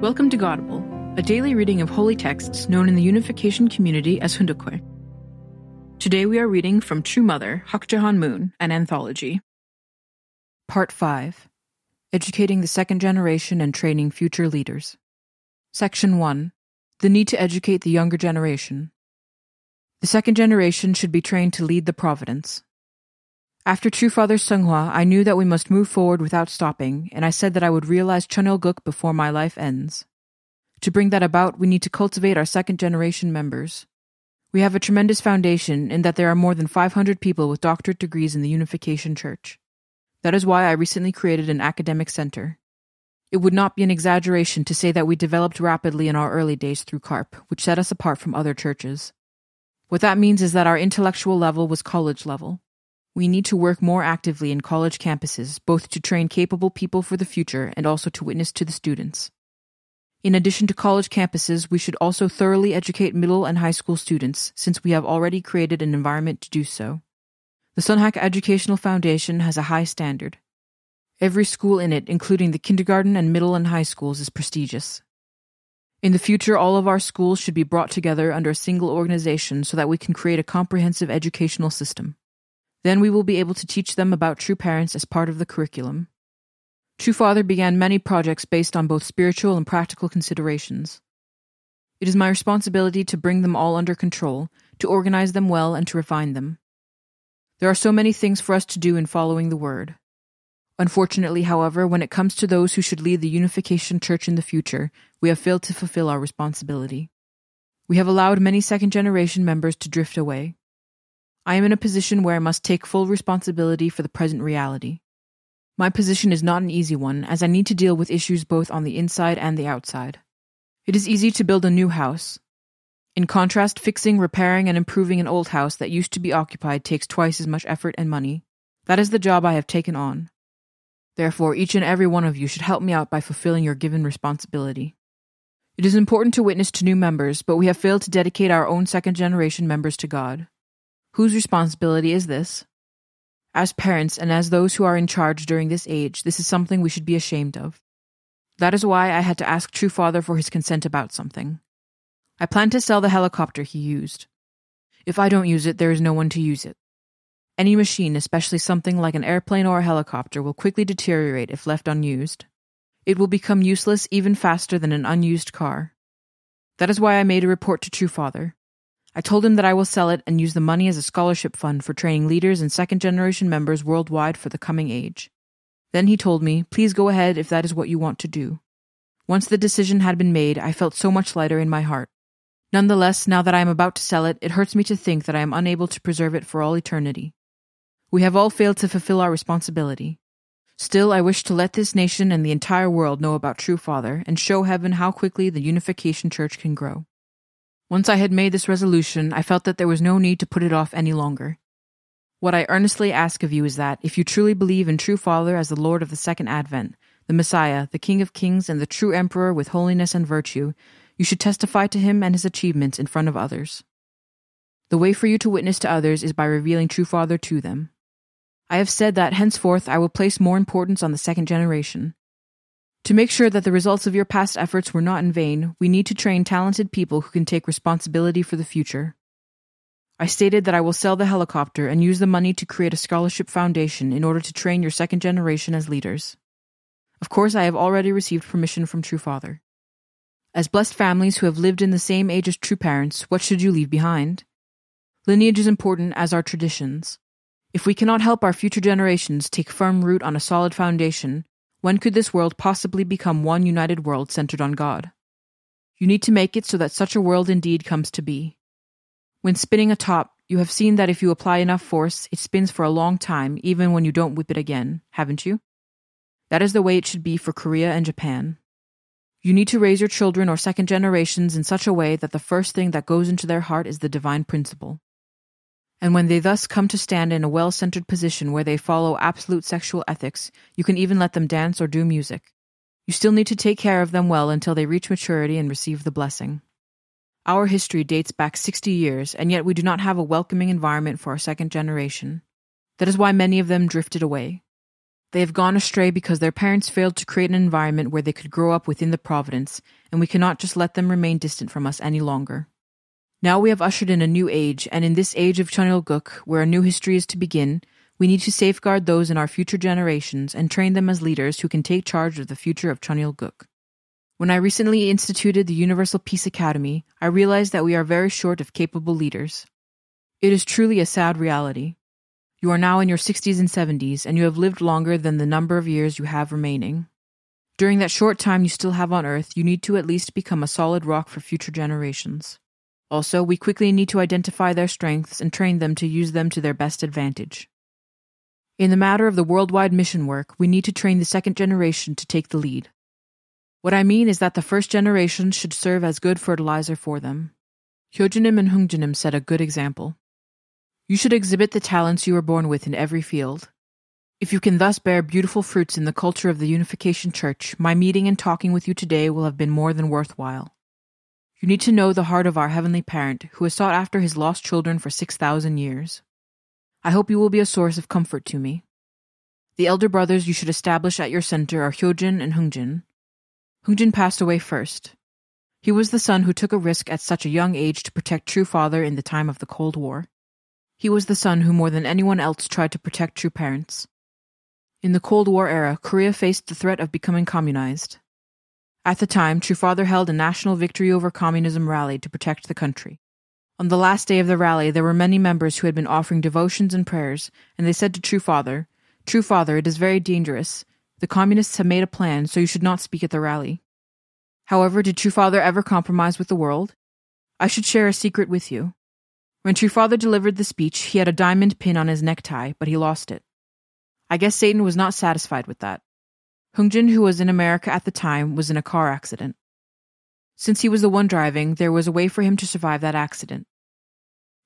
Welcome to Godible, a daily reading of holy texts known in the unification community as Hoondokhae. Today we are reading from True Mother, Hak Ja Han Moon, an anthology. Part 5 Educating the Second Generation and Training Future Leaders. Section 1 The Need to Educate the Younger Generation. The second generation should be trained to lead the Providence. After True Father Seonghwa, I knew that we must move forward without stopping, and I said that I would realize Cheonilguk before my life ends. To bring that about, we need to cultivate our second generation members. We have a tremendous foundation in that there are more than 500 people with doctorate degrees in the Unification Church. That is why I recently created an academic center. It would not be an exaggeration to say that we developed rapidly in our early days through CARP, which set us apart from other churches. What that means is that our intellectual level was college level. We need to work more actively in college campuses, both to train capable people for the future and also to witness to the students. In addition to college campuses, we should also thoroughly educate middle and high school students, since we have already created an environment to do so. The Sunhak Educational Foundation has a high standard. Every school in it, including the kindergarten and middle and high schools, is prestigious. In the future, all of our schools should be brought together under a single organization so that we can create a comprehensive educational system. Then we will be able to teach them about true parents as part of the curriculum. True Father began many projects based on both spiritual and practical considerations. It is my responsibility to bring them all under control, to organize them well, and to refine them. There are so many things for us to do in following the Word. Unfortunately, however, when it comes to those who should lead the Unification Church in the future, we have failed to fulfill our responsibility. We have allowed many second generation members to drift away. I am in a position where I must take full responsibility for the present reality. My position is not an easy one, as I need to deal with issues both on the inside and the outside. It is easy to build a new house. In contrast, fixing, repairing, and improving an old house that used to be occupied takes twice as much effort and money. That is the job I have taken on. Therefore, each and every one of you should help me out by fulfilling your given responsibility. It is important to witness to new members, but we have failed to dedicate our own second generation members to God. Whose responsibility is this? As parents and as those who are in charge during this age, this is something we should be ashamed of. That is why I had to ask True Father for his consent about something. I plan to sell the helicopter he used. If I don't use it, there is no one to use it. Any machine, especially something like an airplane or a helicopter, will quickly deteriorate if left unused. It will become useless even faster than an unused car. That is why I made a report to True Father. I told him that I will sell it and use the money as a scholarship fund for training leaders and second generation members worldwide for the coming age. Then he told me, please go ahead if that is what you want to do. Once the decision had been made, I felt so much lighter in my heart. Nonetheless, now that I am about to sell it, it hurts me to think that I am unable to preserve it for all eternity. We have all failed to fulfill our responsibility. Still, I wish to let this nation and the entire world know about True Father and show heaven how quickly the Unification Church can grow. Once I had made this resolution, I felt that there was no need to put it off any longer. What I earnestly ask of you is that, if you truly believe in true Father as the Lord of the Second Advent, the Messiah, the King of Kings, and the true Emperor with holiness and virtue, you should testify to him and his achievements in front of others. The way for you to witness to others is by revealing true Father to them. I have said that henceforth I will place more importance on the second generation. To make sure that the results of your past efforts were not in vain, we need to train talented people who can take responsibility for the future. I stated that I will sell the helicopter and use the money to create a scholarship foundation in order to train your second generation as leaders. Of course, I have already received permission from True Father. As blessed families who have lived in the same age as true parents, what should you leave behind? Lineage is important as are traditions. If we cannot help our future generations take firm root on a solid foundation, when could this world possibly become one united world centered on God? You need to make it so that such a world indeed comes to be. When spinning a top, you have seen that if you apply enough force, it spins for a long time, even when you don't whip it again, haven't you? That is the way it should be for Korea and Japan. You need to raise your children or second generations in such a way that the first thing that goes into their heart is the divine principle. And when they thus come to stand in a well centered position where they follow absolute sexual ethics, you can even let them dance or do music. You still need to take care of them well until they reach maturity and receive the blessing. Our history dates back 60 years, and yet we do not have a welcoming environment for our second generation. That is why many of them drifted away. They have gone astray because their parents failed to create an environment where they could grow up within the providence, and we cannot just let them remain distant from us any longer. Now we have ushered in a new age, and in this age of Cheonilguk, where a new history is to begin, we need to safeguard those in our future generations and train them as leaders who can take charge of the future of Cheonilguk. When I recently instituted the Universal Peace Academy, I realized that we are very short of capable leaders. It is truly a sad reality. You are now in your 60s and 70s, and you have lived longer than the number of years you have remaining. During that short time you still have on Earth, you need to at least become a solid rock for future generations. Also, we quickly need to identify their strengths and train them to use them to their best advantage. In the matter of the worldwide mission work, we need to train the second generation to take the lead. What I mean is that the first generation should serve as good fertilizer for them. Hyojinim and Hungjinim set a good example. You should exhibit the talents you were born with in every field. If you can thus bear beautiful fruits in the culture of the Unification Church, my meeting and talking with you today will have been more than worthwhile. You need to know the heart of our Heavenly Parent, who has sought after his lost children for 6,000 years. I hope you will be a source of comfort to me. The elder brothers you should establish at your center are Hyojin and Hungjin. Hungjin passed away first. He was the son who took a risk at such a young age to protect True Father in the time of the Cold War. He was the son who more than anyone else tried to protect true parents. In the Cold War era, Korea faced the threat of becoming communized. At the time, True Father held a national victory over communism rally to protect the country. On the last day of the rally, there were many members who had been offering devotions and prayers, and they said to True Father, True Father, it is very dangerous. The communists have made a plan, so you should not speak at the rally. However, did True Father ever compromise with the world? I should share a secret with you. When True Father delivered the speech, he had a diamond pin on his necktie, but he lost it. I guess Satan was not satisfied with that. Hungjin, who was in America at the time, was in a car accident. Since he was the one driving, there was a way for him to survive that accident.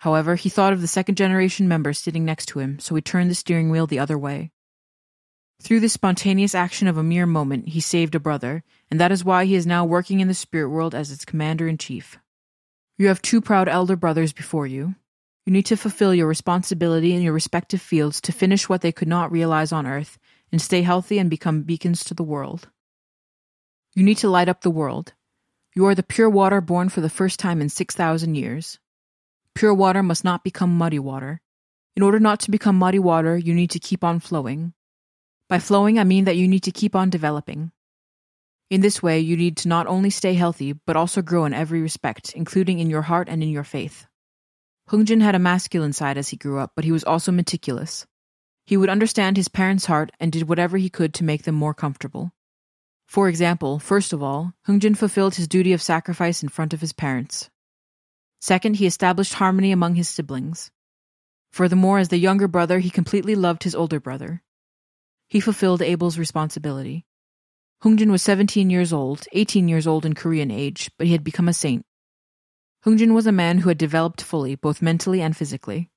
However, he thought of the second generation member sitting next to him, so he turned the steering wheel the other way. Through the spontaneous action of a mere moment, he saved a brother, and that is why he is now working in the spirit world as its commander in chief. You have two proud elder brothers before you. You need to fulfill your responsibility in your respective fields to finish what they could not realize on earth and stay healthy and become beacons to the world. You need to light up the world. You are the pure water born for the first time in 6,000 years. Pure water must not become muddy water. In order not to become muddy water, you need to keep on flowing. By flowing, I mean that you need to keep on developing. In this way, you need to not only stay healthy, but also grow in every respect, including in your heart and in your faith. Hungjin had a masculine side as he grew up, but he was also meticulous. He would understand his parents' heart and did whatever he could to make them more comfortable. For example, first of all, Hungjin fulfilled his duty of sacrifice in front of his parents. Second, he established harmony among his siblings. Furthermore, as the younger brother, he completely loved his older brother. He fulfilled Abel's responsibility. Hungjin was 17 years old, 18 years old in Korean age, but he had become a saint. Hungjin was a man who had developed fully, both mentally and physically.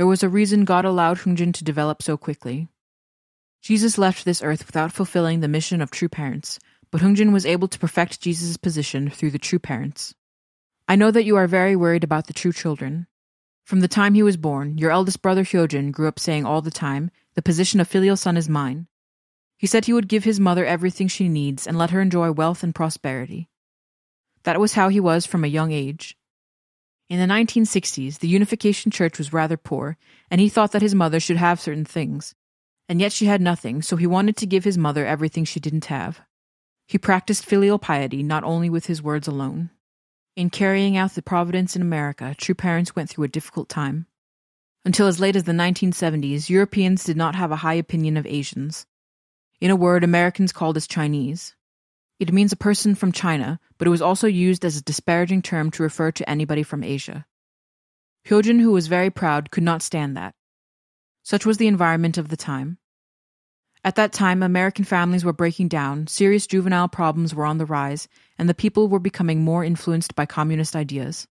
There was a reason God allowed Hungjin to develop so quickly. Jesus left this earth without fulfilling the mission of true parents, but Hungjin was able to perfect Jesus' position through the true parents. I know that you are very worried about the true children. From the time he was born, your eldest brother Hyojin grew up saying all the time, The position of filial son is mine. He said he would give his mother everything she needs and let her enjoy wealth and prosperity. That was how he was from a young age. In the 1960s, the Unification Church was rather poor, and he thought that his mother should have certain things. And yet she had nothing, so he wanted to give his mother everything she didn't have. He practiced filial piety not only with his words alone. In carrying out the providence in America, true parents went through a difficult time. Until as late as the 1970s, Europeans did not have a high opinion of Asians. In a word, Americans called us Chinese. It means a person from China, but it was also used as a disparaging term to refer to anybody from Asia. Hyojin, who was very proud, could not stand that. Such was the environment of the time. At that time, American families were breaking down, serious juvenile problems were on the rise, and the people were becoming more influenced by communist ideas.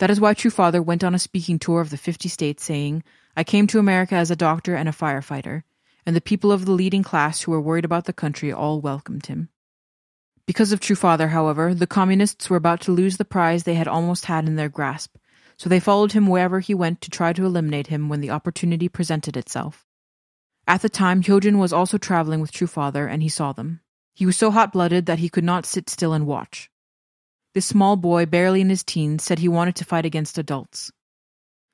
That is why True Father went on a speaking tour of the 50 states saying, I came to America as a doctor and a firefighter, and the people of the leading class who were worried about the country all welcomed him. Because of True Father, however, the communists were about to lose the prize they had almost had in their grasp, so they followed him wherever he went to try to eliminate him when the opportunity presented itself. At the time, Hyojin was also traveling with True Father and he saw them. He was so hot blooded that he could not sit still and watch. This small boy, barely in his teens, said he wanted to fight against adults.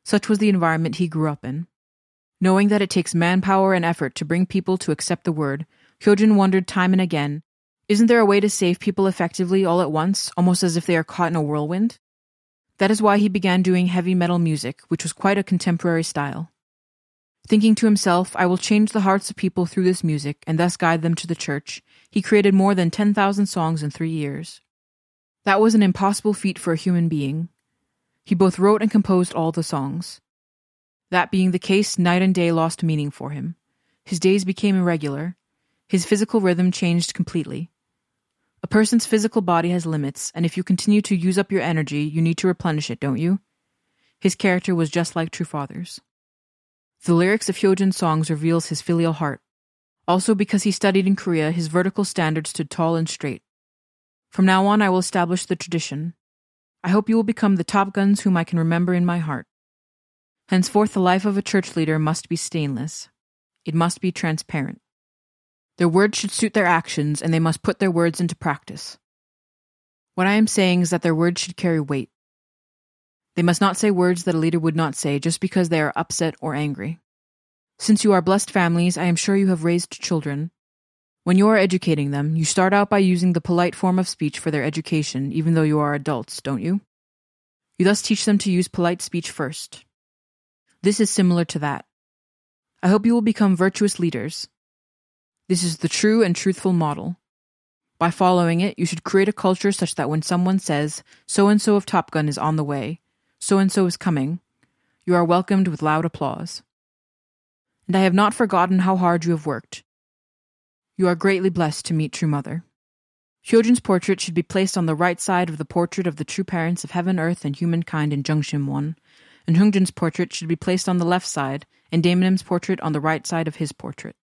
Such was the environment he grew up in. Knowing that it takes manpower and effort to bring people to accept the word, Hyojin wondered time and again isn't there a way to save people effectively all at once, almost as if they are caught in a whirlwind? That is why he began doing heavy metal music, which was quite a contemporary style. Thinking to himself, I will change the hearts of people through this music and thus guide them to the church, he created more than 10,000 songs in three years. That was an impossible feat for a human being. He both wrote and composed all the songs. That being the case, night and day lost meaning for him. His days became irregular. His physical rhythm changed completely. A person's physical body has limits, and if you continue to use up your energy, you need to replenish it, don't you? His character was just like True Father's. The lyrics of Hyojin's songs reveals his filial heart. Also because he studied in Korea, his vertical standard stood tall and straight. From now on, I will establish the tradition. I hope you will become the top guns whom I can remember in my heart. Henceforth, the life of a church leader must be stainless. It must be transparent. Their words should suit their actions, and they must put their words into practice. What I am saying is that their words should carry weight. They must not say words that a leader would not say just because they are upset or angry. Since you are blessed families, I am sure you have raised children. When you are educating them, you start out by using the polite form of speech for their education, even though you are adults, don't you? You thus teach them to use polite speech first. This is similar to that. I hope you will become virtuous leaders. This is the true and truthful model. By following it, you should create a culture such that when someone says, so and so of Top Gun is on the way, so and so is coming, you are welcomed with loud applause. And I have not forgotten how hard you have worked. You are greatly blessed to meet True Mother. Hyojin's portrait should be placed on the right side of the portrait of the true parents of heaven, earth, and humankind in Jungshim and Hungjin's portrait should be placed on the left side, and Daemonim's portrait on the right side of his portrait.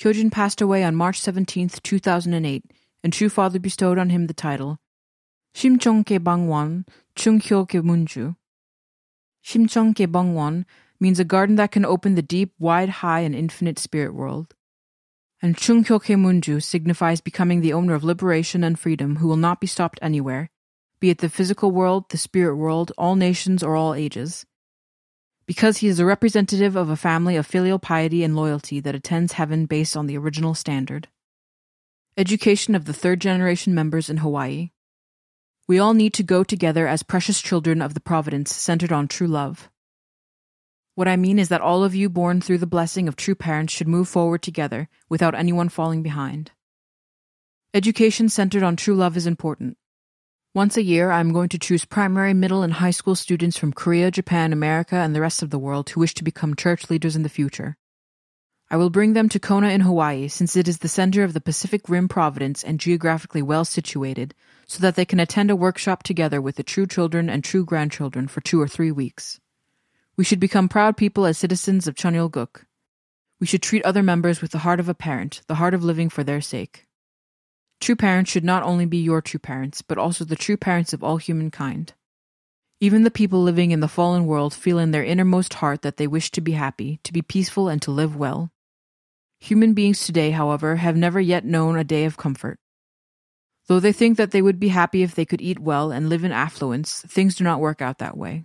Hyojin passed away on March 17, 2008, and True Father bestowed on him the title Shimchongke Bangwon Chunghyoke Munju. Shimchongke Bangwon means a garden that can open the deep, wide, high, and infinite spirit world. And Chunghyoke Munju signifies becoming the owner of liberation and freedom who will not be stopped anywhere, be it the physical world, the spirit world, all nations, or all ages. Because he is a representative of a family of filial piety and loyalty that attends heaven based on the original standard. Education of the third generation members in Hawaii. We all need to go together as precious children of the providence centered on true love. What I mean is that all of you born through the blessing of true parents should move forward together without anyone falling behind. Education centered on true love is important. Once a year, I am going to choose primary, middle, and high school students from Korea, Japan, America, and the rest of the world who wish to become church leaders in the future. I will bring them to Kona in Hawaii since it is the center of the Pacific Rim Providence and geographically well situated, so that they can attend a workshop together with the true children and true grandchildren for two or three weeks. We should become proud people as citizens of Cheonilguk. We should treat other members with the heart of a parent, the heart of living for their sake. True parents should not only be your true parents, but also the true parents of all humankind. Even the people living in the fallen world feel in their innermost heart that they wish to be happy, to be peaceful, and to live well. Human beings today, however, have never yet known a day of comfort. Though they think that they would be happy if they could eat well and live in affluence, things do not work out that way.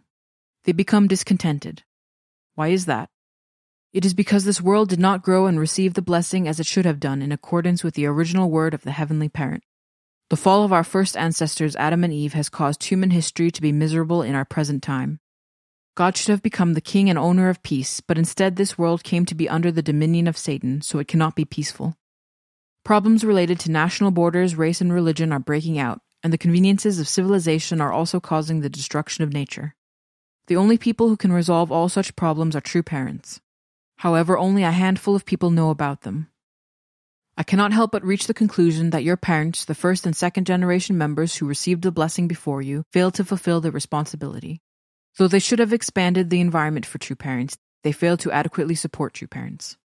They become discontented. Why is that? It is because this world did not grow and receive the blessing as it should have done in accordance with the original word of the Heavenly Parent. The fall of our first ancestors, Adam and Eve, has caused human history to be miserable in our present time. God should have become the king and owner of peace, but instead this world came to be under the dominion of Satan, so it cannot be peaceful. Problems related to national borders, race, and religion are breaking out, and the conveniences of civilization are also causing the destruction of nature. The only people who can resolve all such problems are true parents. However, only a handful of people know about them. I cannot help but reach the conclusion that your parents, the first and second generation members who received the blessing before you, failed to fulfill their responsibility. Though they should have expanded the environment for true parents, they failed to adequately support true parents.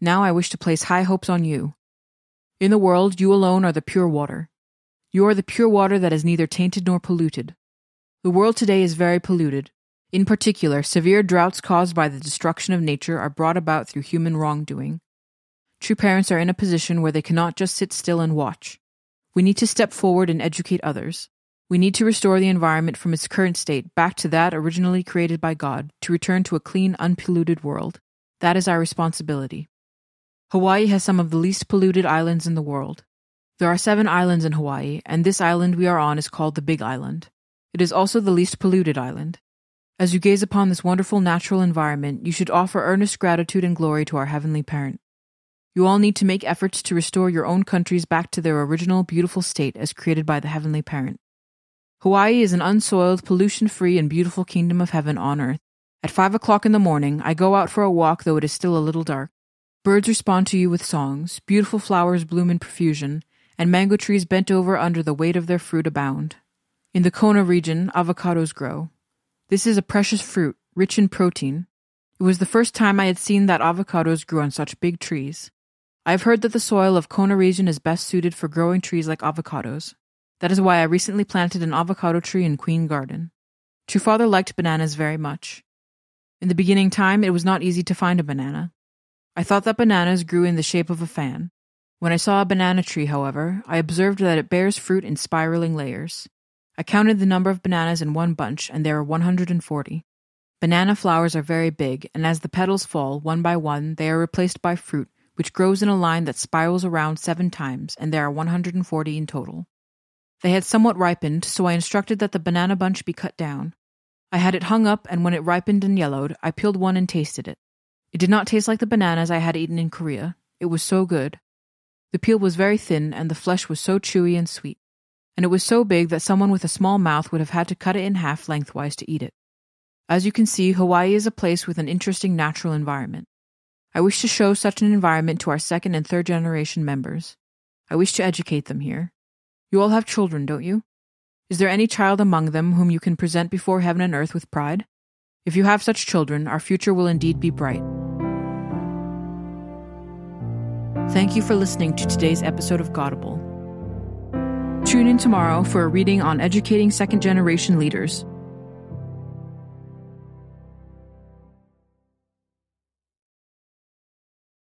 Now I wish to place high hopes on you. In the world, you alone are the pure water. You are the pure water that is neither tainted nor polluted. The world today is very polluted. In particular, severe droughts caused by the destruction of nature are brought about through human wrongdoing. True parents are in a position where they cannot just sit still and watch. We need to step forward and educate others. We need to restore the environment from its current state back to that originally created by God to return to a clean, unpolluted world. That is our responsibility. Hawaii has some of the least polluted islands in the world. There are seven islands in Hawaii, and this island we are on is called the Big Island. It is also the least polluted island. As you gaze upon this wonderful natural environment, you should offer earnest gratitude and glory to our Heavenly Parent. You all need to make efforts to restore your own countries back to their original beautiful state as created by the Heavenly Parent. Hawaii is an unsoiled, pollution free, and beautiful kingdom of heaven on earth. At five o'clock in the morning, I go out for a walk, though it is still a little dark. Birds respond to you with songs, beautiful flowers bloom in profusion, and mango trees bent over under the weight of their fruit abound. In the Kona region, avocados grow. This is a precious fruit, rich in protein. It was the first time I had seen that avocados grew on such big trees. I have heard that the soil of Kona region is best suited for growing trees like avocados. That is why I recently planted an avocado tree in Queen Garden. True Father liked bananas very much. In the beginning time, it was not easy to find a banana. I thought that bananas grew in the shape of a fan. When I saw a banana tree, however, I observed that it bears fruit in spiraling layers. I counted the number of bananas in one bunch, and there were 140. Banana flowers are very big, and as the petals fall, one by one, they are replaced by fruit, which grows in a line that spirals around seven times, and there are 140 in total. They had somewhat ripened, so I instructed that the banana bunch be cut down. I had it hung up, and when it ripened and yellowed, I peeled one and tasted it. It did not taste like the bananas I had eaten in Korea. It was so good. The peel was very thin, and the flesh was so chewy and sweet. And it was so big that someone with a small mouth would have had to cut it in half lengthwise to eat it. As you can see, Hawaii is a place with an interesting natural environment. I wish to show such an environment to our second and third generation members. I wish to educate them here. You all have children, don't you? Is there any child among them whom you can present before heaven and earth with pride? If you have such children, our future will indeed be bright. Thank you for listening to today's episode of Godible. Tune in tomorrow for a reading on educating second generation leaders